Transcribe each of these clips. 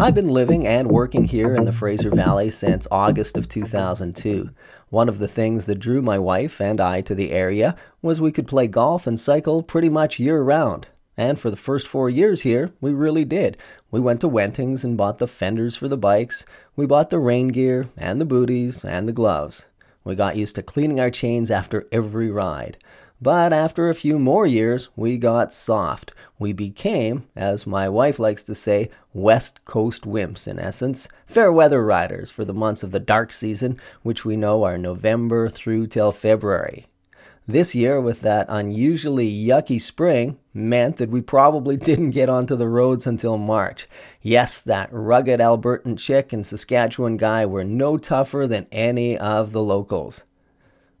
I've been living and working here in the Fraser Valley since August of 2002. One of the things that drew my wife and I to the area was we could play golf and cycle pretty much year round. And for the first four years here, we really did. We went to Wentings and bought the fenders for the bikes. We bought the rain gear and the booties and the gloves. We got used to cleaning our chains after every ride. But after a few more years, we got soft. We became, as my wife likes to say, West Coast wimps in essence, fair weather riders for the months of the dark season, which we know are November through till February. This year, with that unusually yucky spring, meant that we probably didn't get onto the roads until March. Yes, that rugged Albertan chick and Saskatchewan guy were no tougher than any of the locals.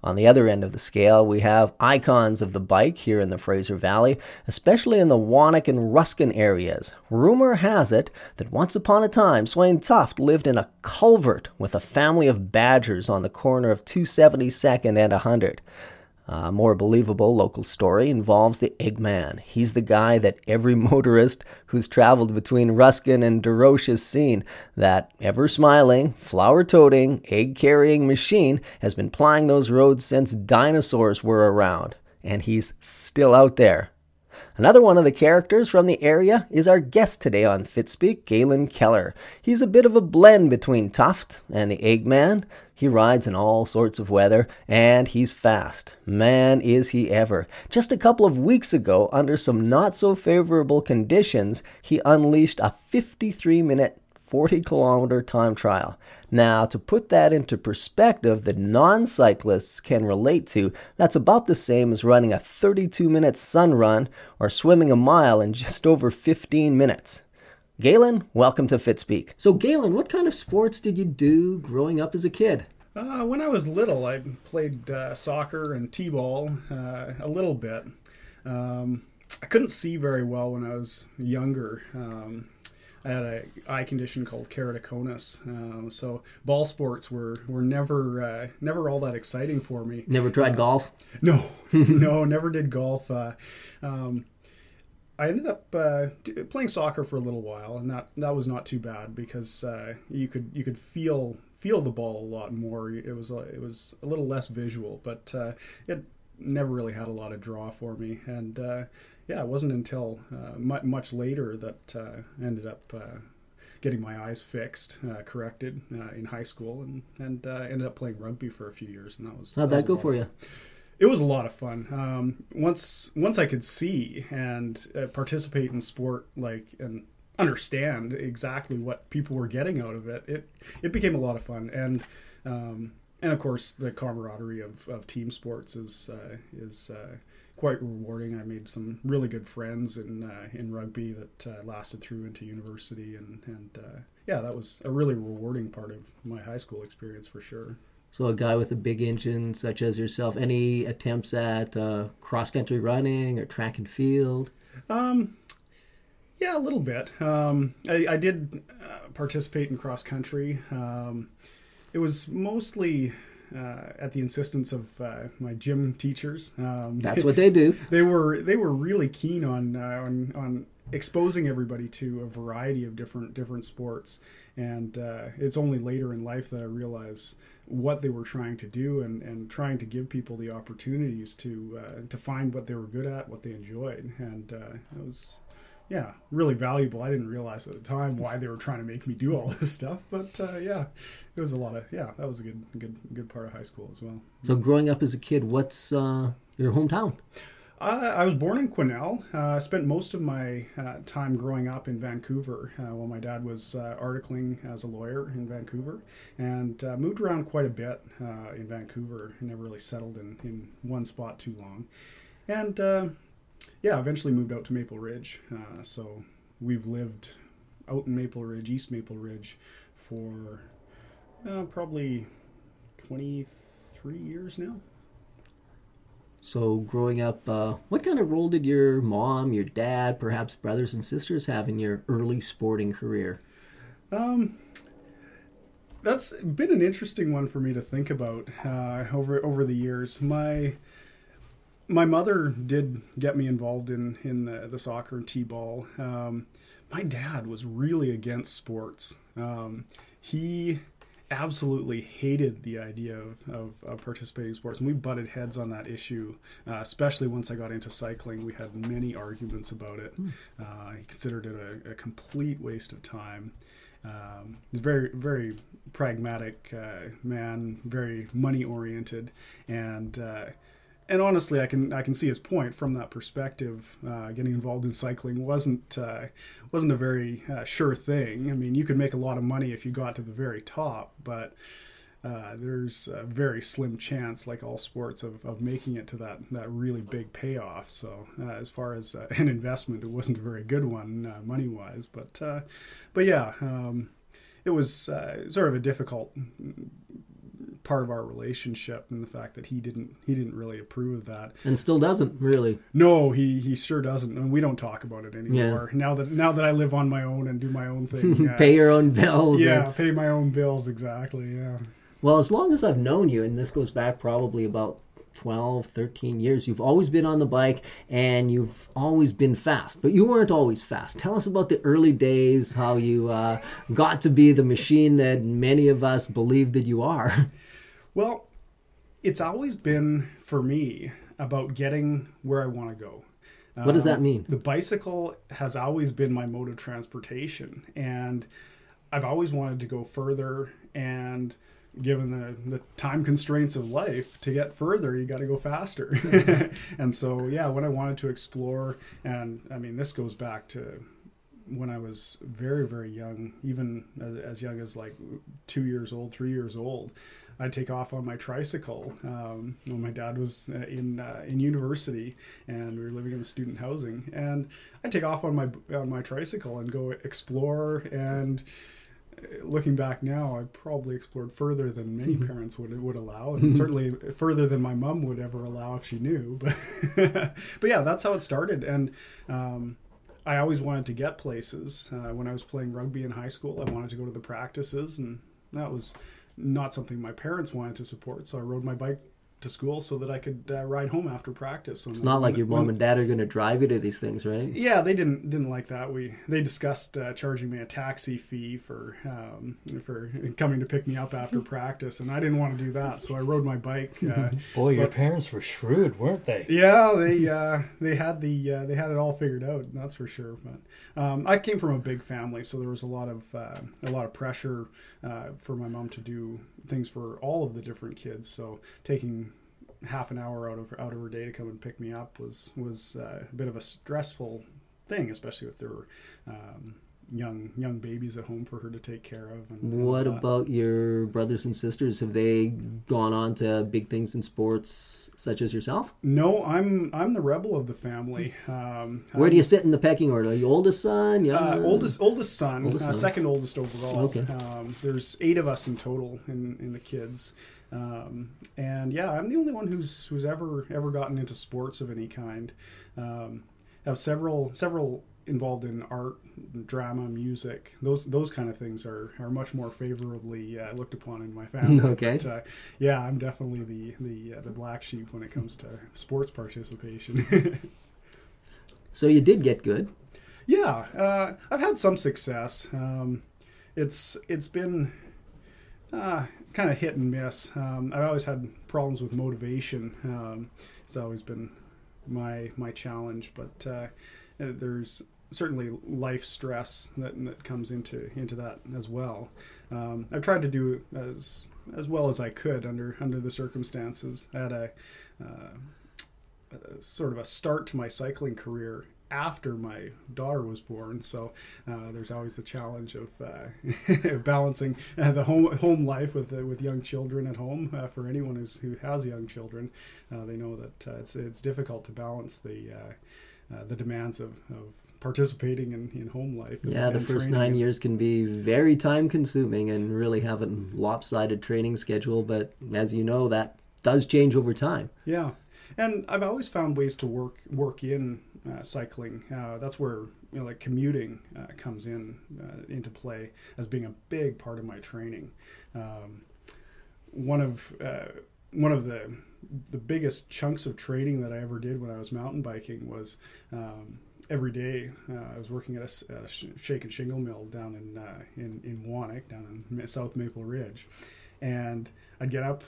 On the other end of the scale, we have icons of the bike here in the Fraser Valley, especially in the Whonnock and Ruskin areas. Rumor has it that once upon a time, Svein Tuft lived in a culvert with a family of badgers on the corner of 272nd and 100. A more believable local story involves the Eggman. He's the guy that every motorist who's traveled between Ruskin and Deroche has seen. That ever smiling, flower toting, egg carrying machine has been plying those roads since dinosaurs were around. And he's still out there. Another one of the characters from the area is our guest today on Fitspeek, Galen Keller. He's a bit of a blend between Tuft and the Eggman. He rides in all sorts of weather, and he's fast. Man, is he ever. Just a couple of weeks ago, under some not so favorable conditions, he unleashed a 53 minute 40 kilometer time trial. Now, to put that into perspective, the non cyclists can relate to, that's about the same as running a 32 minute sun run or swimming a mile in just over 15 minutes. Galen, welcome to Fitspeek. So, Galen, what kind of sports did you do growing up as a kid? Uh, when I was little, I played uh, soccer and t-ball uh, a little bit. Um, I couldn't see very well when I was younger. Um, I had a eye condition called keratoconus, um, so ball sports were were never uh, never all that exciting for me. Never tried Uh, golf? No, no, never did golf. Uh, um, I ended up uh, playing soccer for a little while, and that that was not too bad because uh, you could you could feel feel the ball a lot more. It was a, it was a little less visual, but uh, it never really had a lot of draw for me. And uh, yeah, it wasn't until uh, mu- much later that uh, I ended up. Uh, Getting my eyes fixed, uh, corrected uh, in high school, and and uh, ended up playing rugby for a few years, and that was How'd that a go for you? It was a lot of fun. Um, once once I could see and uh, participate in sport, like and understand exactly what people were getting out of it, it it became a lot of fun. And um, and of course, the camaraderie of, of team sports is uh, is uh, quite rewarding. I made some really good friends in uh, in rugby that uh, lasted through into university, and and uh, yeah, that was a really rewarding part of my high school experience for sure. So, a guy with a big engine, such as yourself, any attempts at uh, cross country running or track and field? Um, yeah, a little bit. Um, I, I did uh, participate in cross country. Um, it was mostly uh, at the insistence of uh, my gym teachers. Um, That's what they do. they were they were really keen on uh, on on exposing everybody to a variety of different different sports and uh, it's only later in life that I realized what they were trying to do and, and trying to give people the opportunities to uh, to find what they were good at what they enjoyed. And uh, it was yeah really valuable. I didn't realize at the time why they were trying to make me do all this stuff but uh, yeah it was a lot of yeah that was a good good good part of high school as well. So, growing up as a kid, what's uh, your hometown? I, was born in Quesnel. Uh, I spent most of my uh, time growing up in Vancouver uh, while my dad was uh, articling as a lawyer in Vancouver and uh, moved around quite a bit in Vancouver. Never really settled in, in one spot too long. And yeah, eventually moved out to Maple Ridge. So we've lived out in Maple Ridge, East Maple Ridge, for probably 23 years now. So, growing up, uh, what kind of role did your mom, your dad, perhaps brothers and sisters have in your early sporting career? Um, that's been an interesting one for me to think about uh, over over the years. My my mother did get me involved in in the, the soccer and t-ball. Um, my dad was really against sports. Um, he absolutely hated the idea of, of, of, participating in sports, and we butted heads on that issue. Uh, especially once I got into cycling, we had many arguments about it. Mm. Uh, he considered it a, a, complete waste of time. Um, he's very, very pragmatic uh, man, very money oriented, and uh, and honestly, I can I can see his point from that perspective. Uh, getting involved in cycling wasn't uh, wasn't a very uh, sure thing. I mean, you could make a lot of money if you got to the very top, but uh, there's a very slim chance, like all sports, of, of making it to that that really big payoff. So, uh, as far as uh, an investment, it wasn't a very good one money wise. But but yeah. Um, it was sort of a difficult part of our relationship and the fact that he didn't he didn't really approve of that and still doesn't really no he he sure doesn't and we don't talk about it anymore yeah. now that now that i live on my own and do my own thing uh, pay your own bills yeah pay my own bills exactly yeah well as long as i've known you and this goes back probably about 12, 13 years. You've always been on the bike and you've always been fast, but you weren't always fast. Tell us about the early days, how you uh, got to be the machine that many of us believe that you are. Well, it's always been for me about getting where I want to go. What does that um, mean? The bicycle has always been my mode of transportation, and I've always wanted to go further. And given the, the time constraints of life, to get further, you got to go faster. and so, yeah, when I wanted to explore, and I mean, this goes back to when I was very, very young, even as, as young as like two years old, three years old, I'd take off on my tricycle um, when my dad was uh, in uh, in university and we were living in student housing, and I'd take off on my on my tricycle and go explore. And uh, looking back now, I probably explored further than many parents would would allow, and certainly further than my mom would ever allow if she knew. But but yeah, that's how it started, and. Um, I always wanted to get places. Uh, when I was playing rugby in high school, I wanted to go to the practices, and that was not something my parents wanted to support. So I rode my bike to school so that I could uh, ride home after practice. it's not like your mom and dad are going to drive you to these things, right? Yeah, they didn't didn't like that. We they discussed uh, charging me a taxi fee for um, for coming to pick me up after practice, and I didn't want to do that, so I rode my bike. Uh, Boy, your parents were shrewd, weren't they? Yeah, they uh, they had the uh, they had it all figured out. That's for sure. But um, I came from a big family, so there was a lot of uh, a lot of pressure for my mom to do things for all of the different kids. So taking half an hour out of out of her day to come and pick me up was was uh, a bit of a stressful thing, especially if there were um, young young babies at home for her to take care of. And, what about your brothers and sisters? Have they gone on to big things in sports, such as yourself? No, I'm I'm the rebel of the family. Um, Where I'm, do you sit in the pecking order? Are you oldest son? Yeah, uh, oldest oldest son, oldest uh, second oldest overall. Okay. Um, there's eight of us in total in in the kids. Um, and yeah, I'm the only one who's who's ever ever gotten into sports of any kind. Um, have several several involved in art, drama, music. Those those kind of things are, are much more favorably uh, looked upon in my family. okay. But, uh, yeah, I'm definitely the the uh, the black sheep when it comes to sports participation. so you did get good. Yeah, uh, I've had some success. Um, it's it's been uh, kind of hit and miss. Um, I've always had problems with motivation. Um, it's always been my my challenge, but uh, there's certainly life stress that, that comes into into that as well. Um, I've tried to do as as well as I could under under the circumstances. I had a, uh, a sort of a start to my cycling career after my daughter was born. So uh, there's always the challenge of uh, balancing uh, the home home life with uh, with young children at home. Uh, for anyone who's, who has young children, they know that it's it's difficult to balance the the demands of, of participating in, in home life. And, yeah, the first nine years can be very time consuming and really have a lopsided training schedule. But as you know, that does change over time. Yeah, and I've always found ways to work work in uh, cycling. Uh, that's where you know, like commuting uh, comes in uh, into play as being a big part of my training. Um, one of uh, one of the the biggest chunks of training that I ever did when I was mountain biking was um, every day. Uh, I was working at a, a, shake and shingle mill down in uh, in in down in South Maple Ridge, and I'd get up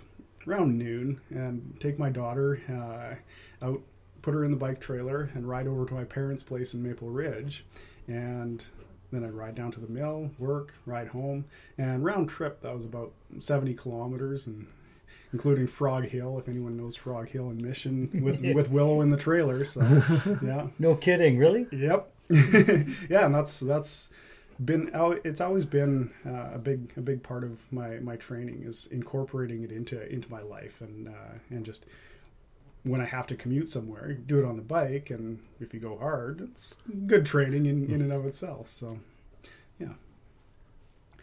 around noon and take my daughter uh, out, put her in the bike trailer, and ride over to my parents' place in Maple Ridge, and then I'd ride down to the mill, work, ride home, and round trip that was about 70 kilometers, and including Frog Hill, if anyone knows Frog Hill and Mission, with with Willow in the trailer. So, yeah. No kidding, really? Yep. yeah, and that's that's been it's always been uh, a big a big part of my my training is incorporating it into into my life and uh, and just when I have to commute somewhere, do it on the bike, and if you go hard, it's good training in, in and of itself. So.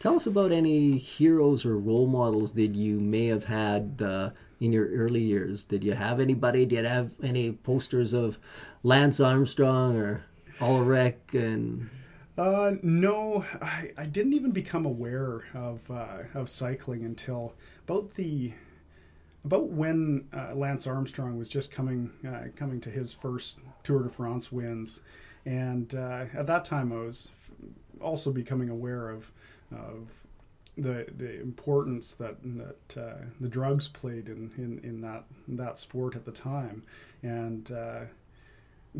Tell us about any heroes or role models that you may have had uh, in your early years. Did you have anybody? Did you have any posters of Lance Armstrong or Ullrich and? Uh, no, I, I didn't even become aware of uh, of cycling until about the about when uh, Lance Armstrong was just coming uh, coming to his first Tour de France wins, and uh, at that time I was also becoming aware of of the the importance that that uh, the drugs played in, in, in that that sport at the time, and uh,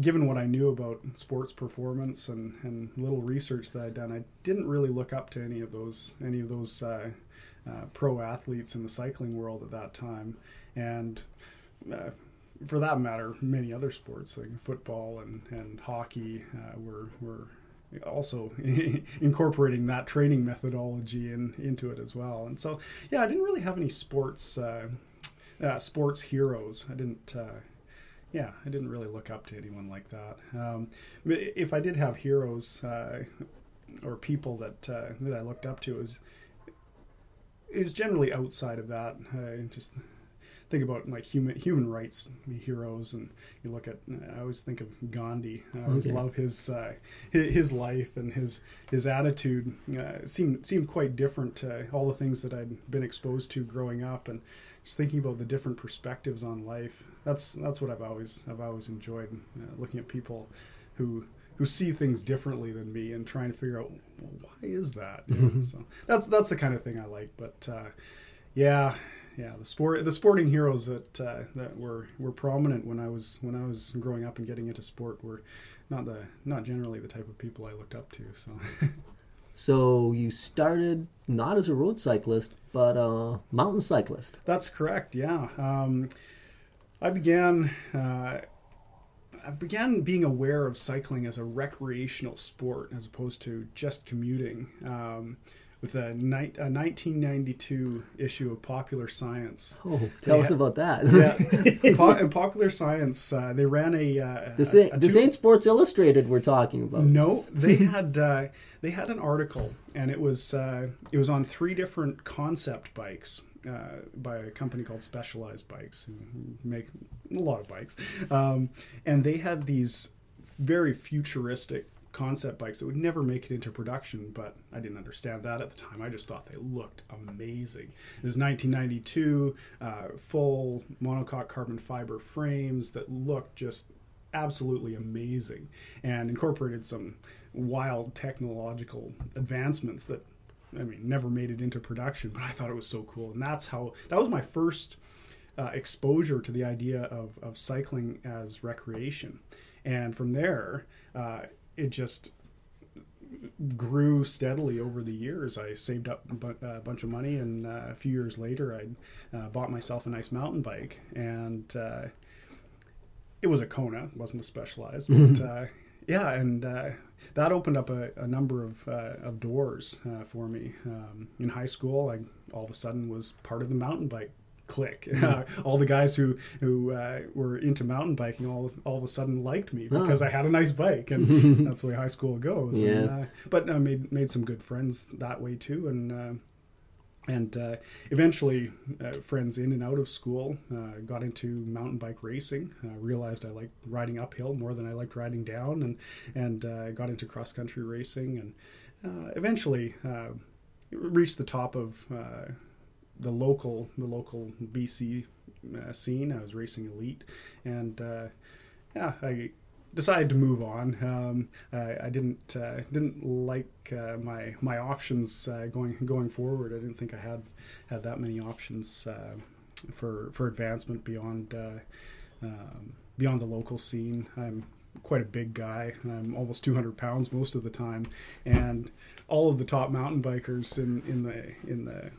given what I knew about sports performance and, and little research that I'd done, I didn't really look up to any of those any of those uh, uh, pro athletes in the cycling world at that time, and uh, for that matter, many other sports like football and, and hockey uh, were were also incorporating that training methodology in, into it as well. And so, yeah, I didn't really have any sports uh, uh, sports heroes. I didn't. Uh, yeah, I didn't really look up to anyone like that. Um, if I did have heroes uh, or people that uh, that I looked up to, is is generally outside of that. I just think about like human human rights heroes, and you look at. I always think of Gandhi. I always okay. love his uh, his life and his his attitude. Uh, seemed seemed quite different to all the things that I'd been exposed to growing up, and just thinking about the different perspectives on life. That's that's what I've always I've always enjoyed uh, looking at people who who see things differently than me and trying to figure out well, why is that. so that's that's the kind of thing I like. But uh, yeah, yeah, the sport the sporting heroes that uh, that were were prominent when I was when I was growing up and getting into sport were not the not generally the type of people I looked up to. So. So you started not as a road cyclist, but a mountain cyclist. That's correct. Yeah, um, I began. Uh, I began being aware of cycling as a recreational sport as opposed to just commuting. Um, with a, ni- a 1992 issue of Popular Science. Oh, tell they us had, about that. yeah, po- in Popular Science, uh, they ran a. Uh, this, a, a this two- ain't Sports Illustrated we're talking about. No, they had uh, they had an article, and it was uh, it was on three different concept bikes. Uh, by a company called Specialized Bikes, who make a lot of bikes, um, and they had these very futuristic concept bikes that would never make it into production, but I didn't understand that at the time. I just thought they looked amazing. It was 1992, uh, full monocoque carbon fiber frames that looked just absolutely amazing and incorporated some wild technological advancements that I mean never made it into production, but I thought it was so cool. And that's how that was my first uh, exposure to the idea of, of cycling as recreation. And from there, uh, it just grew steadily over the years. I saved up a bunch of money, and uh, a few years later, I uh, bought myself a nice mountain bike, and uh, it was a Kona, it wasn't a Specialized, but uh, yeah, and uh, that opened up a, a number of, uh, of doors for me. Um, in high school, I all of a sudden was part of the mountain bike clique. Mm-hmm. all the guys who who uh, were into mountain biking all all of a sudden liked me because oh. I had a nice bike, and that's the way high school goes. Yeah. And, uh, but I made made some good friends that way too, and. Uh, and uh, eventually, uh, friends in and out of school uh, got into mountain bike racing. realized I liked riding uphill more than I liked riding down, and and got into cross country racing, and eventually reached the top of the local the local BC uh, scene. I was racing elite, and uh, yeah, I decided to move on. Um, I, I, didn't uh, didn't like uh, my my options uh, going going forward. I didn't think I had had that many options uh, for for advancement beyond um, beyond the local scene. I'm quite a big guy. I'm almost 200 pounds most of the time, and all of the top mountain bikers in, in the in the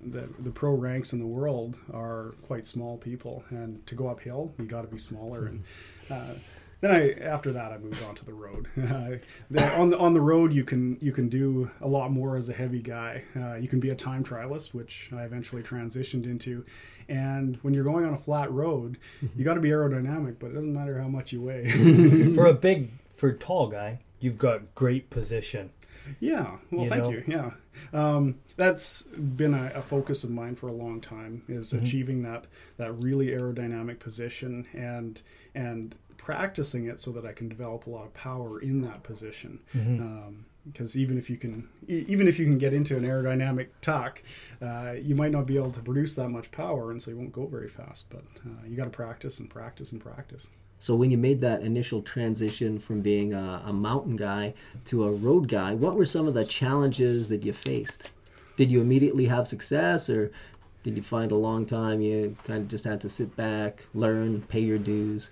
the, the pro ranks in the world are quite small people, and to go uphill, you got to be smaller. And uh, then I after that I moved on to the road. the, on the on the road you can you can do a lot more as a heavy guy. Uh, you can be a time trialist, which I eventually transitioned into. And when you're going on a flat road, you got to be aerodynamic, but it doesn't matter how much you weigh. for a big for a tall guy, you've got great position. Yeah. Well, you thank know? you. Yeah. Um, that's been a, a, focus of mine for a long time is mm-hmm. achieving that that really aerodynamic position and and practicing it so that I can develop a lot of power in that position. Mm-hmm. Um, because even if you can even if you can get into an aerodynamic tuck uh, you might not be able to produce that much power and so you won't go very fast but uh, you got to practice and practice and practice so when you made that initial transition from being a, a, mountain guy to a road guy what were some of the challenges that you faced did you immediately have success or did you find a long time you kind of just had to sit back learn pay your dues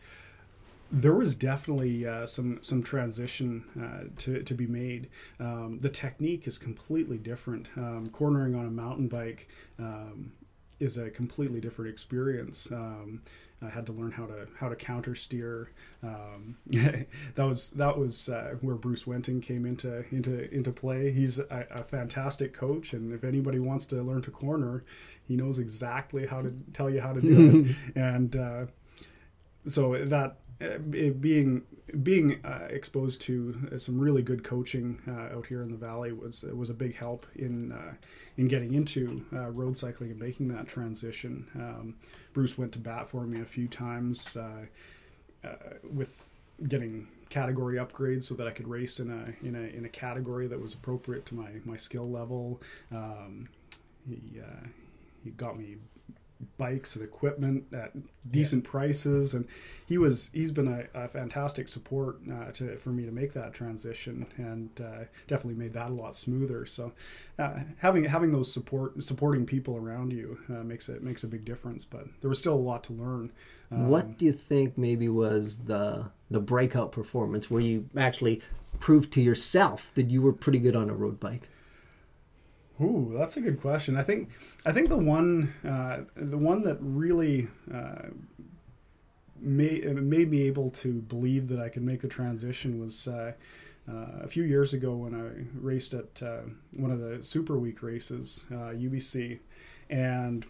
there was definitely uh, some some transition uh, to, to be made. Um, the technique is completely different. Um, cornering on a mountain bike um, is a completely different experience. Um, I had to learn how to how to counter steer. Um, that was that was uh, where Bruce Wenting came into into into play. He's a, a, fantastic coach, and if anybody wants to learn to corner, he knows exactly how to tell you how to do it. and uh, so that being being uh, exposed to uh, some really good coaching uh, out here in the valley was was a big help in uh, in getting into uh, road cycling and making that transition. Um, Bruce went to bat for me a few times with getting category upgrades so that I could race in a in a in a category that was appropriate to my my skill level. Um, he he got me bikes and equipment at decent yeah. prices. And he was he's been a, a fantastic support uh, to for me to make that transition and uh, definitely made that a lot smoother. So uh, having having those support supporting people around you uh, makes it makes a big difference but there was still a lot to learn. Um, what do you think maybe was the the breakout performance where you actually proved to yourself that you were pretty good on a road bike Ooh, that's a good question. I think I think the one uh, the one that really uh, made made me able to believe that I could make the transition was uh, uh a few years ago when I raced at uh, one of the Super Week races, UBC, uh, and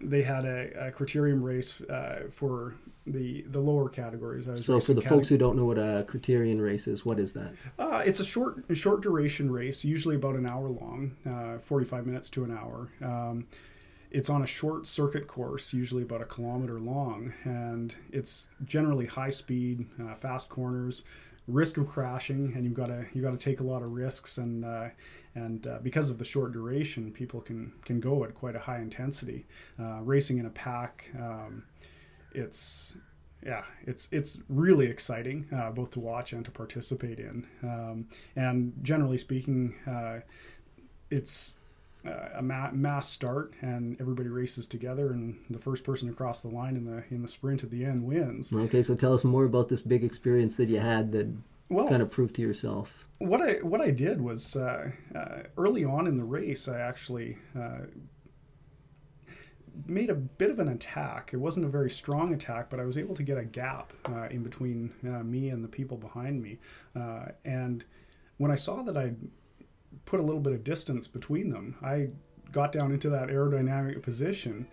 they had a, a criterium race uh, for the the lower categories. so, for the folks who don't know what a criterium race is, what is that? Uh, it's a short short duration race, usually about an hour long, uh, forty five minutes to an hour. Um, it's on a short circuit course, usually about a kilometer long, and it's generally high speed, uh, fast corners risk of crashing, and you've got to you got to take a lot of risks, and uh, and uh, because of the short duration, people can can go at quite a high intensity. Uh, racing in a pack, um, it's yeah, it's it's really exciting uh, both to watch and to participate in. Um, and generally speaking, uh, it's a ma- mass start and everybody races together and the first person across the line in the in the sprint at the end wins. Okay, so tell us more about this big experience that you had that well, kind of proved to yourself. What I what I did was uh, uh, early on in the race, I actually uh, made a bit of an attack. It wasn't a very strong attack, but I was able to get a gap uh, in between uh, me and the people behind me. and when I saw that I put a little bit of distance between them. I got down into that aerodynamic position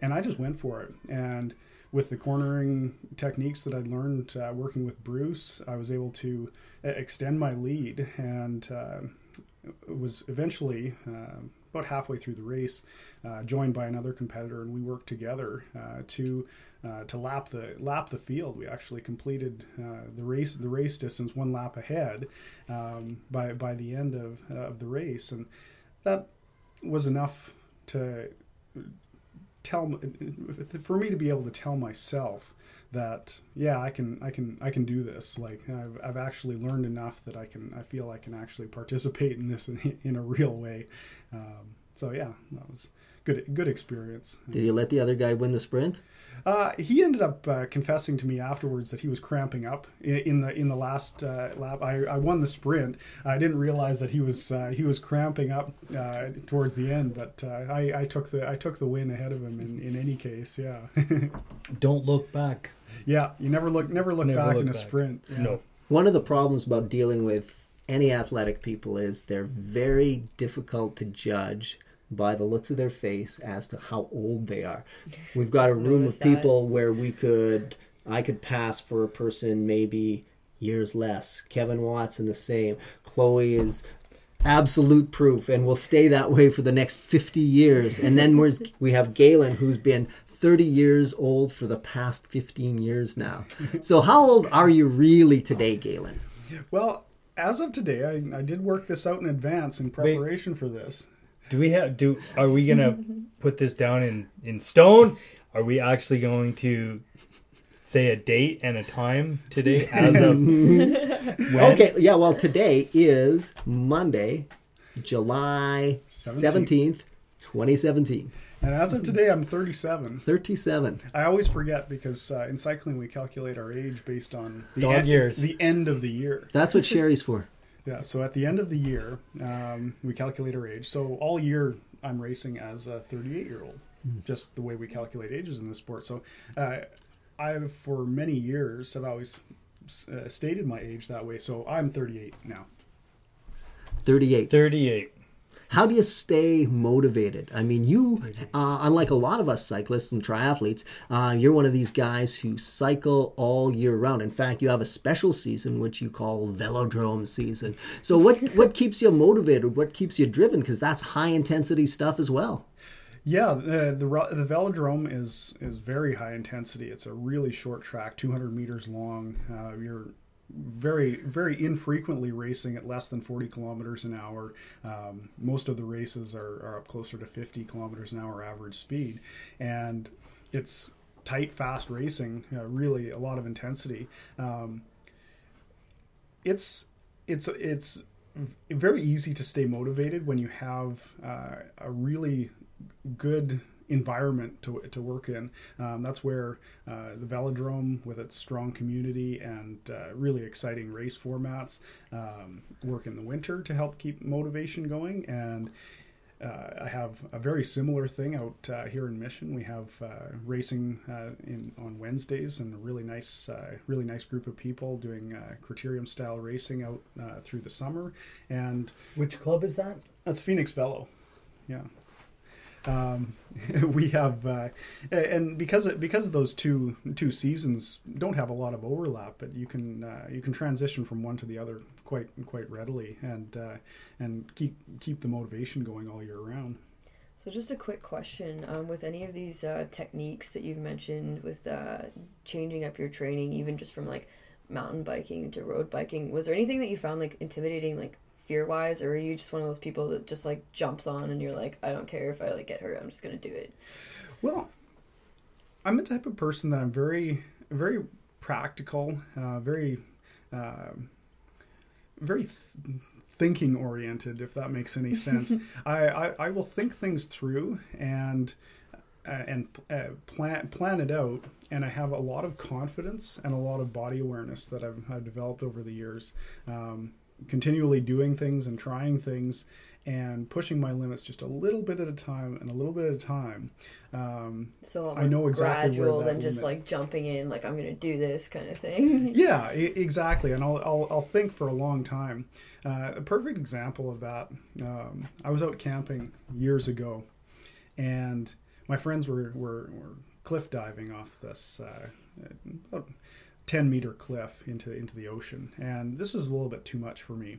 and I just went for it. And with the cornering techniques that I'd learned uh, working with Bruce, I was able to extend my lead and uh, was eventually uh, about halfway through the race uh, joined by another competitor, and we worked together uh, to uh, to lap the lap the field. We actually completed the race the race distance one lap ahead um, by by the end of of the race, and that was enough to tell for me to be able to tell myself that yeah I can I can I can do this. Like I've, I've actually learned enough that I can I feel I can actually participate in this in, in a real way. Um, so yeah that was good good experience Did you let the other guy win the sprint? uh, he ended up uh, confessing to me afterwards that he was cramping up in, in the in the last uh, lap. I, I won the sprint. I didn't realize that he was uh, he was cramping up uh, towards the end, but uh, I, I took the I took the win ahead of him in, in any case. Yeah, Don't look back. yeah. You never look never look Never back look in a back. sprint. Yeah. No. One of the problems about dealing with any athletic people is they're very difficult to judge by the looks of their face as to how old they are. We've got a room of Noticed that. people where we could I could pass for a person maybe years less. Kevin Watson the same. Chloe is absolute proof and will stay that way for the next 50 years. And then we're, we have Galen who's been 30 years old for the past 15 years now. So how old are you really today, Galen? Well, as of today, I, I did work this out in advance in preparation for this. Do we have do are we gonna put this down in in stone? Are we actually going to say a date and a time today as of when? Okay, yeah, well, today is Monday, July 17th, 2017. And as of today, I'm 37. 37. I always forget because uh, in cycling we calculate our age based on the Dog end, years. the end of the year. That's what Sherry's for. Yeah, so at the end of the year, um, we calculate our age. So all year, I'm racing as a 38 year old, just the way we calculate ages in this sport. So uh, I've, for many years, have always uh, stated my age that way. So I'm 38 now. 38. Thirty-eight. How do you stay motivated? I mean, you, uh, unlike a lot of us cyclists and triathletes, uh, you're one of these guys who cycle all year round. In fact, you have a special season which you call velodrome season. So, what what keeps you motivated? What keeps you driven? Because that's high intensity stuff as well. Yeah, the the, the velodrome is is very high intensity. It's a really short track, 200 meters long. Uh, you're very very infrequently racing at less than 40 kilometers an hour. Um, most of the races are, are up closer to 50 kilometers an hour average speed, and it's tight, fast racing. Uh, really, a lot of intensity. Um, it's it's it's very easy to stay motivated when you have uh, a really good environment to, to work in. Um, that's where uh, the velodrome, with its strong community and uh, really exciting race formats, um, work in the winter to help keep motivation going. And uh, I have a very similar thing out uh, here in Mission. We have uh, racing uh, in on Wednesdays, and a really nice, uh, really nice group of people doing uh, criterium style racing out uh, through the summer, and Which club is that? that's Phoenix Velo. Yeah. Um, we have, uh, and because of, because of those two two seasons don't have a lot of overlap, but you can uh, you can transition from one to the other quite quite readily, and uh, and keep keep the motivation going all year round. So just a quick question: um, with any of these uh, techniques that you've mentioned, with uh, changing up your training, even just from like mountain biking to road biking, was there anything that you found like intimidating, like fear wise, or are you just one of those people that just like jumps on and you're like, I don't care if I like get hurt, I'm just gonna do it. Well, I'm the type of person that I'm very, very practical, uh, very, uh, very th- thinking oriented. If that makes any sense, I, I I will think things through and uh, and uh, plan plan it out. And I have a lot of confidence and a lot of body awareness that I've, I've developed over the years. Um, continually doing things and trying things and pushing my limits just a little bit at a time and a little bit at a time. Um, So I know exactly gradual than just limit- like jumping in, like I'm gonna do this kind of thing. yeah, e- exactly. And I'll, I'll, I'll think for a long time. Uh, a perfect example of that, um, I was out camping years ago and my friends were, were, were cliff diving off this uh, about 10 meter cliff into, into the ocean. And this was a little bit too much for me.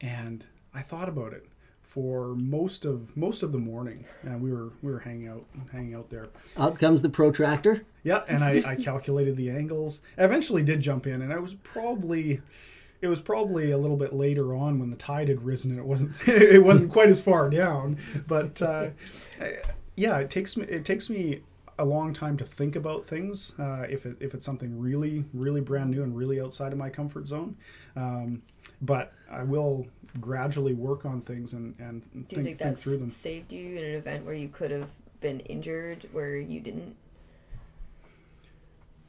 And I thought about it for most of most of the morning and we were we were hanging out hanging out there Out comes the protractor. Yeah, and I, I calculated the angles. I eventually did jump in, and I was probably it was probably a little bit later on when the tide had risen, and it wasn't it wasn't quite as far down. But uh, yeah, it takes me it takes me a long time to think about things uh, if it, if it's something really really brand new and really outside of my comfort zone. Um, but I will gradually work on things and and Do you think, think think through them. saved you in an event where you could have been injured where you didn't?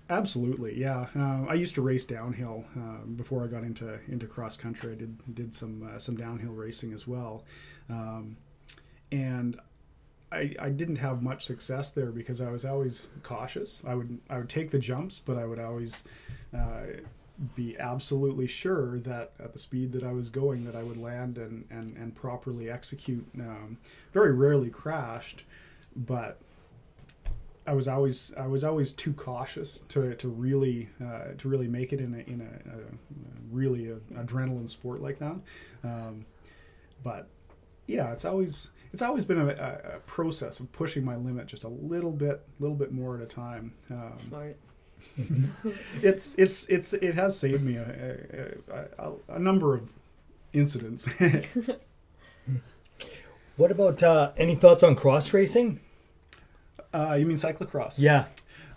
Absolutely, yeah. Um, I used to race downhill uh, before I got into into cross country. I did did some uh, some downhill racing as well, um, and I, I didn't have much success there because I was always cautious. I would I would take the jumps, but I would always uh, be absolutely sure that at the speed that I was going, that I would land and and, and properly execute. Um, very rarely crashed, but I was always I was always too cautious to, to really uh, to really make it in a in a, a really a, adrenaline sport like that. Um, but yeah, it's always it's always been a, a, a process of pushing my limit just a little bit little bit more at a time. Um, Smart. it's it's it's it has saved me a, a, a, a number of incidents. What about uh, any thoughts on cross racing? uh, you mean cyclocross? Yeah.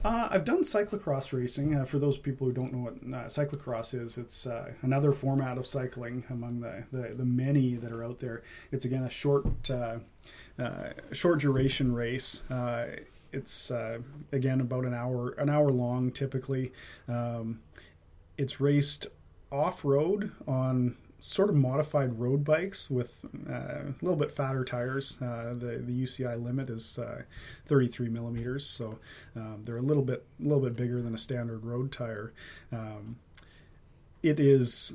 Uh, I've done cyclocross racing. Uh, for those people who don't know what uh, cyclocross is, it's uh, another format of cycling among the, the, the many that are out there. It's again a short uh, uh, short duration race. It's again about an hour an hour long typically. Um, it's raced off road on sort of modified road bikes with uh, a little bit fatter tires. Uh, the the UCI limit is uh, 33 millimeters, so um, they're a little bit a little bit bigger than a standard road tire. Um, it is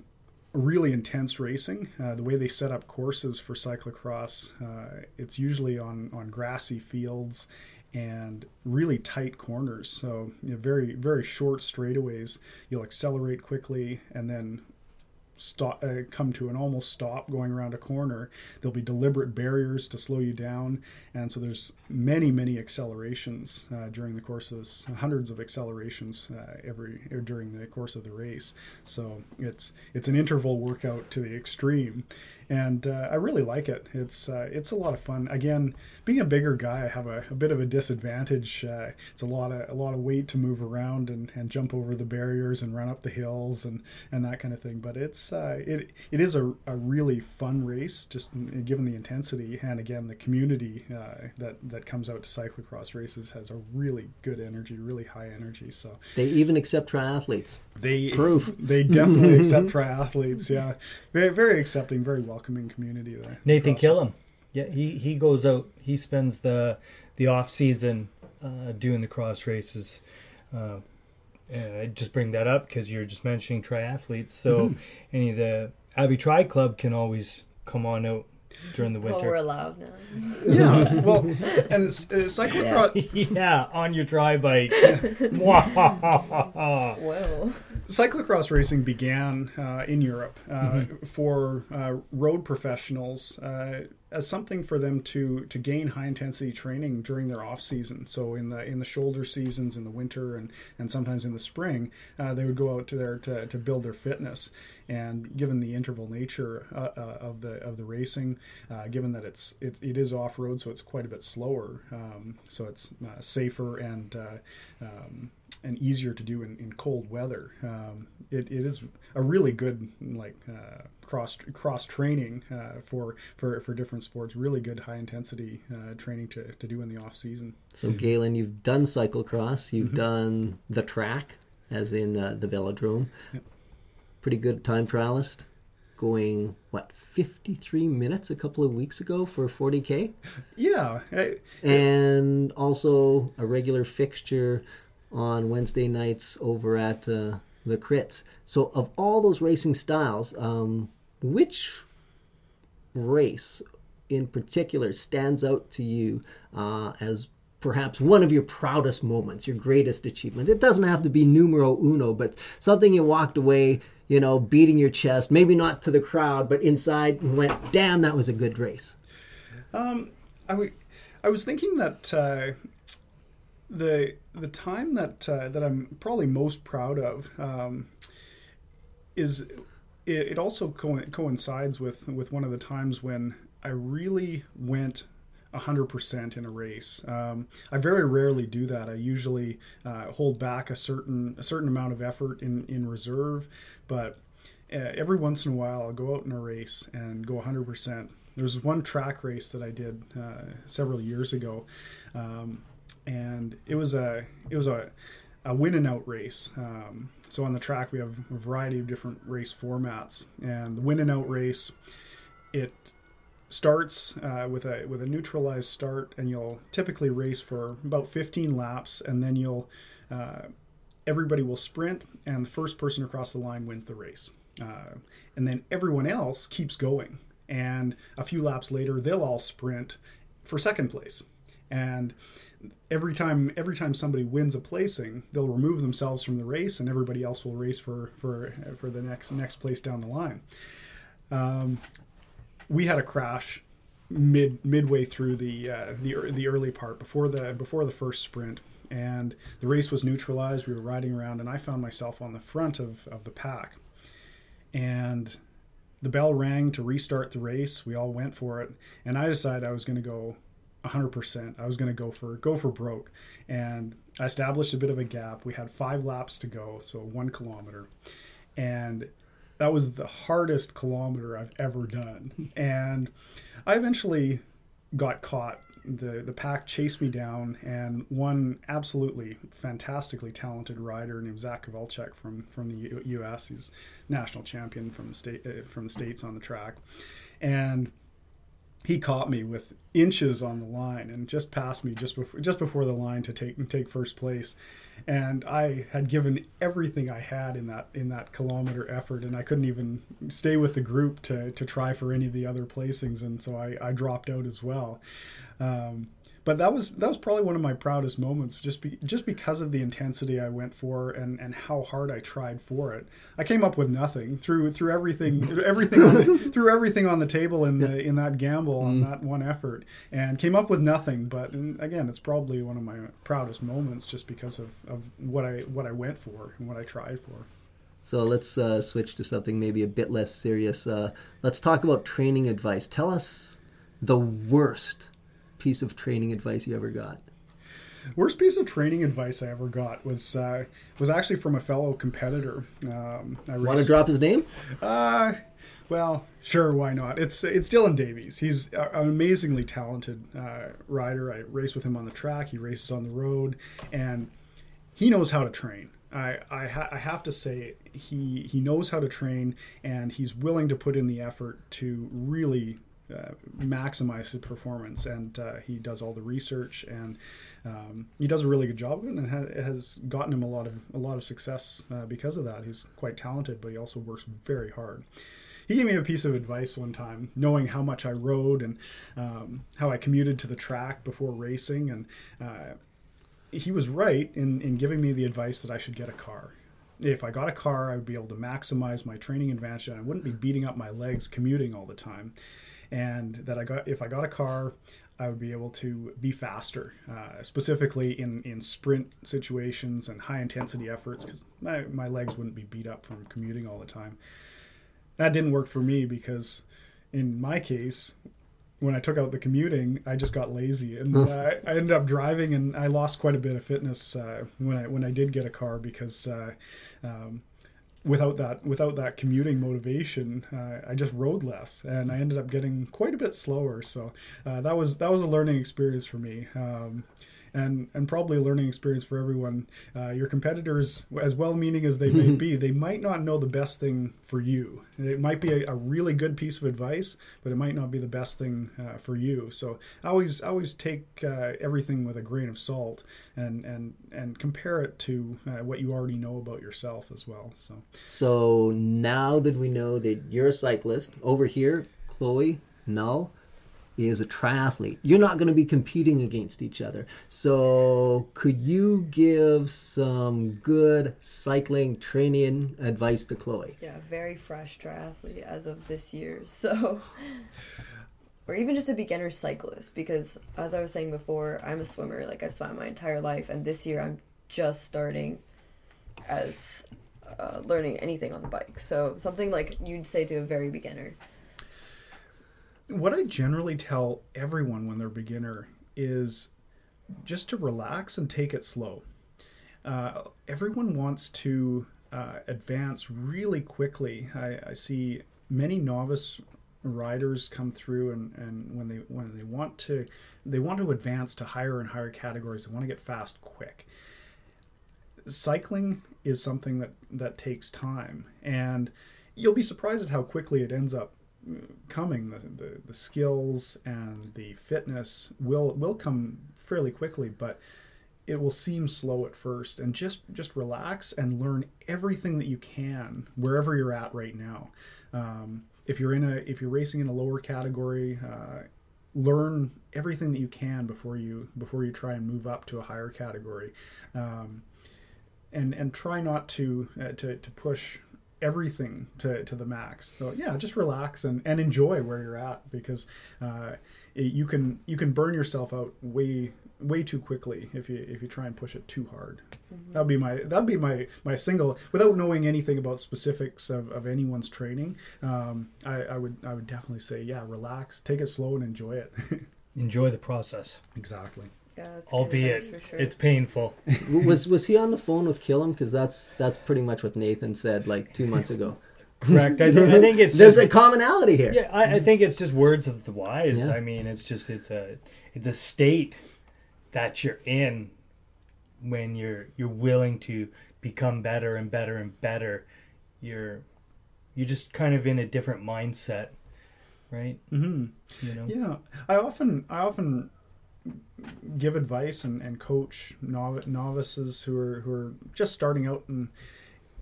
really intense racing. Uh, the way they set up courses for cyclocross, uh, it's usually on on grassy fields and really tight corners. So you know, very very short straightaways. You'll accelerate quickly and then stop, uh, come to an almost stop going around a corner. There'll be deliberate barriers to slow you down, and so there's many, many accelerations uh, during the course of this, hundreds of accelerations uh, every er, during the course of the race. So it's it's an interval workout to the extreme, and uh, I really like it. It's uh, it's a lot of fun. Again, being a bigger guy, I have a, a bit of a disadvantage. Uh, it's a lot of a lot of weight to move around and, and jump over the barriers and run up the hills and, and that kind of thing. But it's uh, it it is a, a really fun race, just given the intensity and again the community uh, that that comes out to cyclocross races has a really good energy, really high energy. So They even accept triathletes. They Proof. they definitely accept triathletes. Yeah, very very accepting, very welcoming community there. Nathan Killam. Yeah, he, he goes out. He spends the the off season uh, doing the cross races. Uh, and I just bring that up because you're just mentioning triathletes. So any of the Abbey Tri Club can always come on out during the Oh, we're allowed now. Yeah, well, and it's, uh, cyclocross. yeah, on your tri bike. Mwahahaha. Whoa. cyclocross racing began uh, in Europe uh, for uh, road professionals uh, as something for them to to gain high intensity training during their off season. So in the in the shoulder seasons in the winter and and sometimes in the spring, uh, they would go out to there to, to build their fitness. And given the interval nature uh, uh, of the of the racing, uh, given that it's it, it is off road, so it's quite a bit slower, um, so it's uh, safer and uh, um, and easier to do in, in cold weather. Um, it, it is a really good like uh, cross cross training uh, for, for for different sports. Really good high intensity uh, training to, to do in the off season. So, Galen, you've done cyclocross, you've done the track, as in uh, the velodrome. Yep. Pretty good time trialist. Going, what, 53 minutes a couple of weeks ago for 40K? Yeah, I, And also a regular fixture on Wednesday nights over at uh, the Crits. So, of all those racing styles, um, which race in particular stands out to you uh, as perhaps one of your proudest moments, your greatest achievement? It doesn't have to be numero uno, but something you walked away, you know, beating your chest, maybe not to the crowd, but inside and went, damn, that was a good race. Um, I, w- I was thinking that uh, the the time that uh, that I'm probably most proud of um, is it, it also co- coincides with with one of the times when I really went 100% in a race. Um, I very rarely do that. I usually uh, hold back a certain a certain amount of effort in, in reserve, but uh, every once in a while I'll go out in a race and go 100%. There's one track race that I did uh, several years ago, um, and it was a it was a a win and out race. Um, so on the track we have a variety of different race formats, and the win and out race, it starts uh, with a with a neutralized start, and you'll typically race for about 15 laps, and then you'll uh, everybody will sprint, and the first person across the line wins the race, uh, and then everyone else keeps going, and a few laps later they'll all sprint for second place, and every time every time somebody wins a placing, they'll remove themselves from the race, and everybody else will race for for for the next next place down the line. Um, we had a crash mid midway through the uh, the the early part before the before the first sprint, and the race was neutralized. We were riding around, and I found myself on the front of of the pack, and the bell rang to restart the race. We all went for it, and I decided I was going to go 100%. I was going to go for go for broke, and I established a bit of a gap. We had five laps to go, so one kilometer, and that was the hardest kilometer I've ever done. And I eventually got caught. The the pack chased me down, and one absolutely fantastically talented rider named Zach Kovalchek from from the U.S. He's national champion from the state uh, from the states on the track, and he caught me with inches on the line and just passed me just before just before the line to take take first place. And I had given everything I had in that in that kilometer effort and I couldn't even stay with the group to to try for any of the other placings. And so I, I dropped out as well. Um, but that was that was probably one of my proudest moments just be, just because of the intensity I went for and, and how hard I tried for it. I came up with nothing through through everything everything on the, through everything on the table in the in that gamble on that one effort and came up with nothing. But again, it's probably one of my proudest moments just because of, of what I what I went for and what I tried for. So let's uh, switch to something maybe a bit less serious. Uh, let's talk about training advice. Tell us the worst piece of training advice you ever got? Worst piece of training advice I ever got was uh, was actually from a fellow competitor. Um, I Want to drop his name? Uh, well, sure, why not? It's it's Dylan Davies. He's an amazingly talented uh, rider. I race with him on the track. He races on the road, and he knows how to train. I I, ha- I have to say he he knows how to train, and he's willing to put in the effort to really uh, maximize his performance. And uh, he does all the research, and um, he does a really good job of it, and ha- has gotten him a lot of a lot of success uh, because of that. He's quite talented, but he also works very hard. He gave me a piece of advice one time, knowing how much I rode and um, how I commuted to the track before racing, and uh, he was right in, in giving me the advice that I should get a car if I got a car, I would be able to maximize my training advantage and I wouldn't be beating up my legs commuting all the time and that I got if I got a car, I would be able to be faster, uh, specifically in, in sprint situations and high intensity efforts, because my, my legs wouldn't be beat up from commuting all the time. That didn't work for me because, in my case, when I took out the commuting, I just got lazy and uh, I ended up driving, and I lost quite a bit of fitness uh, when I when I did get a car because. Uh, um, without that without that commuting motivation, uh, I just rode less, and I ended up getting quite a bit slower. So uh, that was that was a learning experience for me. Um, and and probably a learning experience for everyone. Uh, your competitors, as well-meaning as they may be, they might not know the best thing for you. It might be a, a really good piece of advice, but it might not be the best thing uh, for you. So always always take uh, everything with a grain of salt and and and compare it to uh, what you already know about yourself as well. So so now that we know that you're a cyclist over here, Chloe, Null is a triathlete. You're not going to be competing against each other. So, could you give some good cycling training advice to Chloe? Yeah, very fresh triathlete as of this year. So, or even just a beginner cyclist, because as I was saying before, I'm a swimmer. Like, I've swam my entire life, and this year I'm just starting as uh, learning anything on the bike. So, something like you'd say to a very beginner what I generally tell everyone when they're beginner is just to relax and take it slow. Uh, everyone wants to uh, advance really quickly. I, I see many novice riders come through and, and when they when they want to they want to advance to higher and higher categories they want to get fast quick cycling is something that that takes time and you'll be surprised at how quickly it ends up coming the, the, the skills and the fitness will will come fairly quickly but it will seem slow at first. And just just relax and learn everything that you can wherever you're at right now. Um, if you're in a if you're racing in a lower category uh, learn everything that you can before you before you try and move up to a higher category. Um, and and try not to uh, to, to push everything to, to the max. So yeah just relax and, and enjoy where you're at because uh, it, you can you can burn yourself out way way too quickly if you if you try and push it too hard. Mm-hmm. that'd be my that'd be my my single without knowing anything about specifics of, of anyone's training um, I, I would i would definitely say yeah relax take it slow and enjoy it. Enjoy the process, exactly Yeah, that's albeit for sure. it's painful. was was he on the phone with Killam? Because that's that's pretty much what Nathan said like two months ago. Correct. I, think I think it's There's just, a commonality here. yeah. I, I think it's just words of the wise. Yeah. I mean, it's just it's a it's a state that you're in when you're you're willing to become better and better and better. You're you're just kind of in a different mindset, right? Mm-hmm. You know. Yeah, I often I often give advice and, and coach novice, novices who are who are just starting out, and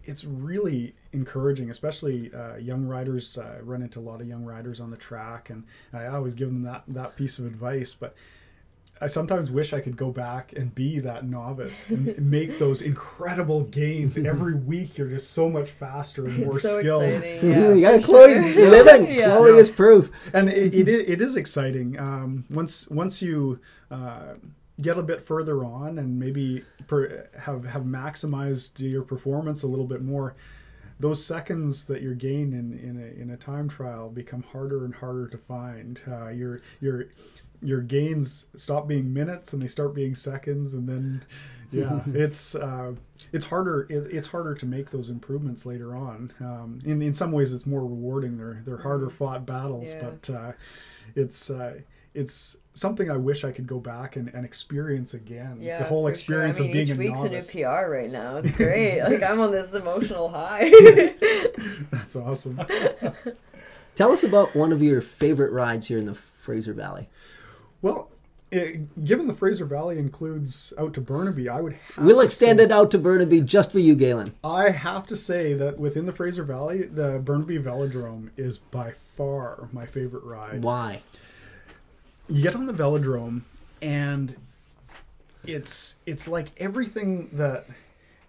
it's really encouraging, especially uh, young riders. I run into a lot of young riders on the track, and I always give them that that piece of advice, but. I sometimes wish I could go back and be that novice and make those incredible gains every week. You're just so much faster and more so skilled. exciting. Yeah, you got for Chloe's sure. living. Yeah. Chloe is proof. and it, it, is, it is exciting um, once once you uh, get a bit further on and maybe per, have have maximized your performance a little bit more those seconds that you're gaining in, in, a, in a time trial become harder and harder to find uh, your your your gains stop being minutes and they start being seconds and then yeah it's uh, it's harder it, it's harder to make those improvements later on um, in, in some ways it's more rewarding they're they're harder fought battles Yeah. but uh, it's uh, it's something I wish I could go back and, and experience again Yeah, the whole for experience sure. I mean, of being each a week's novice a new PR right now. It's great. like I'm on this emotional high. that's awesome Tell us about one of your favorite rides here in the Fraser Valley. Well it, given the Fraser Valley includes out to Burnaby I would have We'll extend say- it out to Burnaby just for you, Galen. I have to say that within the Fraser Valley, the Burnaby Velodrome is by far my favorite ride. Why? You get on the velodrome, and it's it's like everything that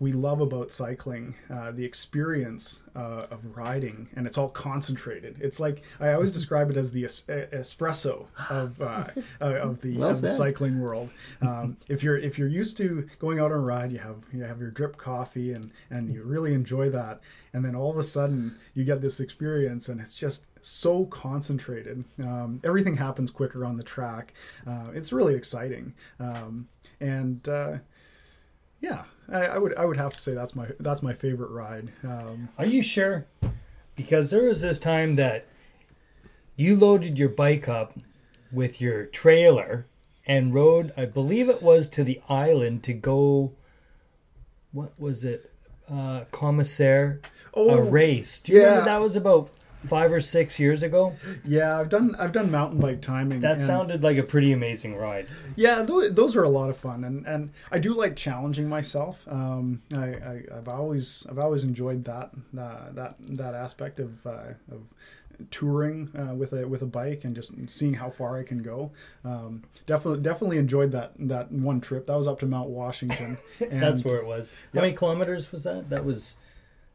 we love about cycling, uh, the experience uh, of riding, and it's all concentrated. It's like I always describe it as the es- espresso of uh, uh, of the Well of the cycling world. Um, if you're if you're used to going out on a ride, you have you have your drip coffee and and you really enjoy that, and then all of a sudden you get this experience, and it's just so concentrated. Um, everything happens quicker on the track. Uh, it's really exciting, um, and uh, yeah, I, I would I would have to say that's my that's my favorite ride. Um, Are you sure? Because there was this time that you loaded your bike up with your trailer and rode, I believe it was to the island to go. What was it? Uh, commissaire Oh, a race. Do you remember yeah. that was about five or six years ago? yeah, I've done I've done mountain bike timing. That sounded like a pretty amazing ride. Yeah, those, those are a lot of fun, and, and I do like challenging myself. Um, I, I I've always I've always enjoyed that uh, that that aspect of uh, of touring uh, with a with a bike and just seeing how far I can go. Um, definitely definitely enjoyed that that one trip. That was up to Mount Washington. And, That's where it was. How many kilometers was that? That was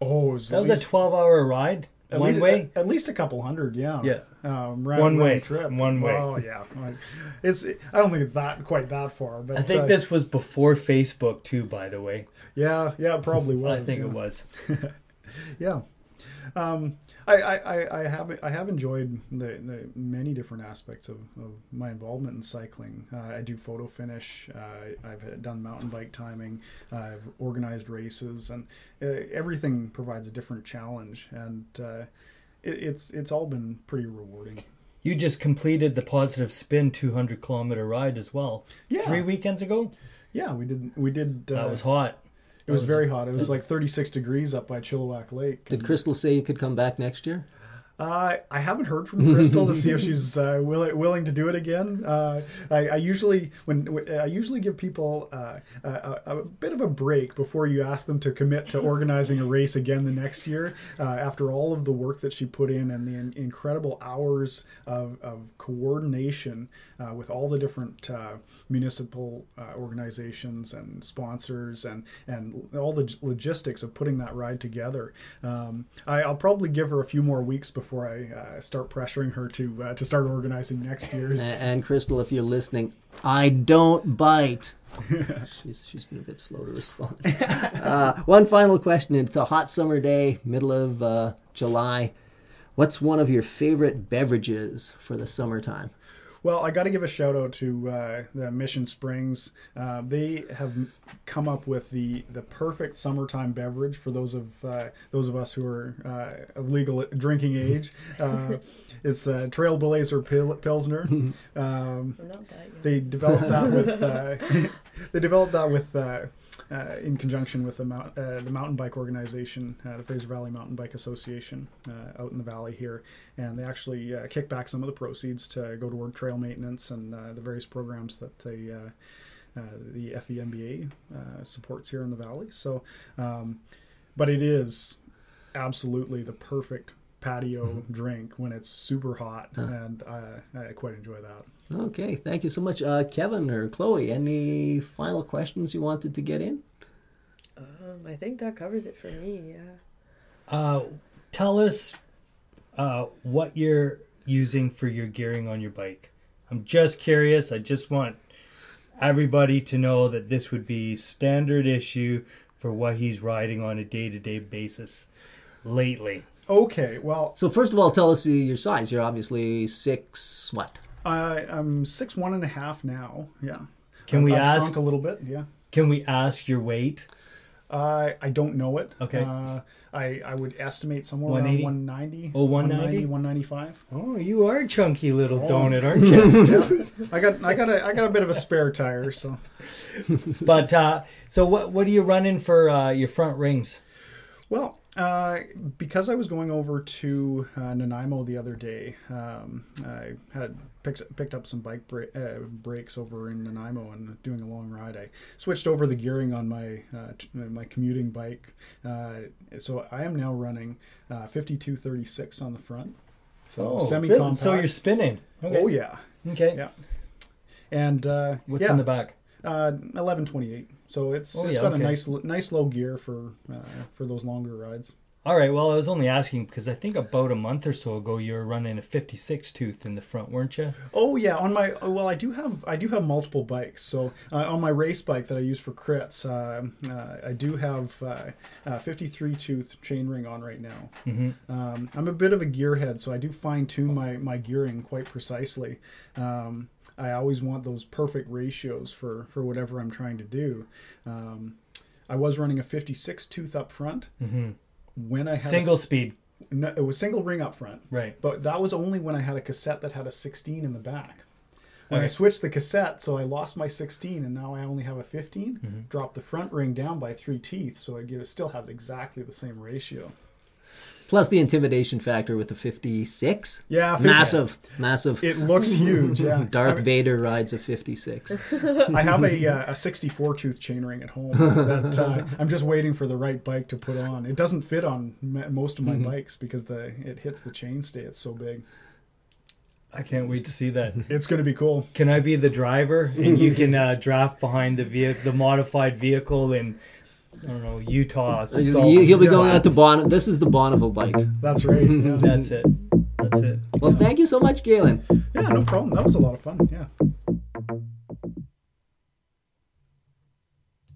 oh, it was that was least- a twelve-hour ride, at one least, way. At, least a couple hundred, yeah. Yeah. Um, round, One round way, trip. one way. Oh yeah. Like, It's. I don't think it's that quite that far, but I think uh, this was before Facebook too. By the way, Yeah, yeah, it probably was. I think yeah. it was. Yeah. Um, I, I, I- have I have enjoyed the, the many different aspects of, of my involvement in cycling. Uh, I do photo finish. Uh, I've done mountain bike timing. I've organized races, and uh, everything provides a different challenge. And uh, it, it's it's all been pretty rewarding. You just completed the positive spin 200 kilometer ride as well. Yeah. Three weekends ago. Yeah, we did we did. Uh, That was hot. It was was- very hot. It was like 36 degrees up by Chilliwack Lake. Did Crystal say you could come back next year? Uh, I haven't heard from Crystal to see if she's uh, willing willing to do it again. Uh, I, I usually when I usually give people uh, a, a, bit of a break before you ask them to commit to organizing a race again the next year. Uh, after all of the work that she put in and the in, incredible hours of, of coordination uh, with all the different uh, municipal uh, organizations and sponsors and and all the logistics of putting that ride together. Um, I, I'll probably give her a few more weeks before I uh, start pressuring her to uh, to start organizing next year's. And Crystal, if you're listening, I don't bite. she's she's been a bit slow to respond. uh, one final question. It's a hot summer day, middle of uh, July. What's one of your favorite beverages for the summertime? Well, I got to give a shout out to uh, the Mission Springs. Uh, they have come up with the, the perfect summertime beverage for those of uh, those of us who are uh, of legal drinking age. Uh, it's uh, Trailblazer Pil- Pilsner. Um, not that young. they developed that with uh, they developed that with uh, in conjunction with the, mount, uh, the mountain bike organization, uh, the Fraser Valley Mountain Bike Association, uh, out in the valley here, and they actually uh, kick back some of the proceeds to go toward trail maintenance and uh, the various programs that they. The FEMBA supports here in the valley. So, um, but it is absolutely the perfect patio drink when it's super hot, and I, I quite enjoy that. Okay, thank you so much, uh, Kevin or Chloe. Any final questions you wanted to get in? Um, I think that covers it for me. Yeah. Uh, tell us uh, what you're using for your gearing on your bike. I'm just curious. I just want everybody to know that this would be standard issue for what he's riding on a day-to-day basis lately. Okay, well, So first of all, tell us your size. You're obviously six. What? I, I'm six one and a half now. Yeah. Can I've- we I've ask? Shrunk a little bit. Yeah. Can we ask your weight? I I don't know it. Okay. Uh, I I would estimate somewhere 180? around 190. Oh, 190? 195. Oh, you are a chunky little Oh. donut, aren't you? Yeah. I got I got a I got a bit of a spare tire, so but uh, so what? What are you running for uh, your front rings? Well, uh, because I was going over to uh, Nanaimo the other day, um, I had picked, picked up some bike bra- uh, brakes over in Nanaimo and doing a long ride. I switched over the gearing on my uh, t- my commuting bike, uh, so I am now running uh, 5236 on the front. So Oh, semi-compact. So you're spinning. Okay. Oh yeah, Okay. yeah. And uh, What's yeah, in the back? uh, 1128. So it's Oh, it's yeah, got okay. a nice nice low gear for uh, for those longer rides. All right. Well, I was only asking because I think about a month or so ago you were running a 56 tooth in the front, weren't you? Oh yeah, on my well, I do have I do have multiple bikes. So uh, on my race bike that I use for crits, uh, uh, I do have uh, uh, 53 tooth chainring on right now. Mm-hmm. Um, I'm a bit of a gearhead, so I do fine tune my my gearing quite precisely. Um, I always want those perfect ratios for for whatever I'm trying to do. Um, I was running a 56 tooth up front Mm-hmm. when I had a- Single speed. no, it was single ring up front. Right. But that was only when I had a cassette that had a 16 in the back. When I switched the cassette, so I lost my 16 and now I only have a 15, Mm-hmm. dropped the front ring down by three teeth, so I still have exactly the same ratio. Plus the intimidation factor with the 56. Yeah, 50. Massive, massive. It looks huge, yeah. Darth Vader rides a 56. I have a, uh, a 64 tooth chainring at home that uh, I'm just waiting for the right bike to put on. It doesn't fit on most of my Mm-hmm. bikes because the it hits the chainstay. It's so big. I can't wait to see that. It's going to be cool. Can I be the driver and you can uh, draft behind the vehicle, the modified vehicle in I don't know Utah? Salt- He- He'll be going out to Flats. Bon. This is the Bonneville bike. That's right. Yeah, That's it. That's it. Well, thank you so much, Galen. yeah no problem. That was a lot of fun. Yeah.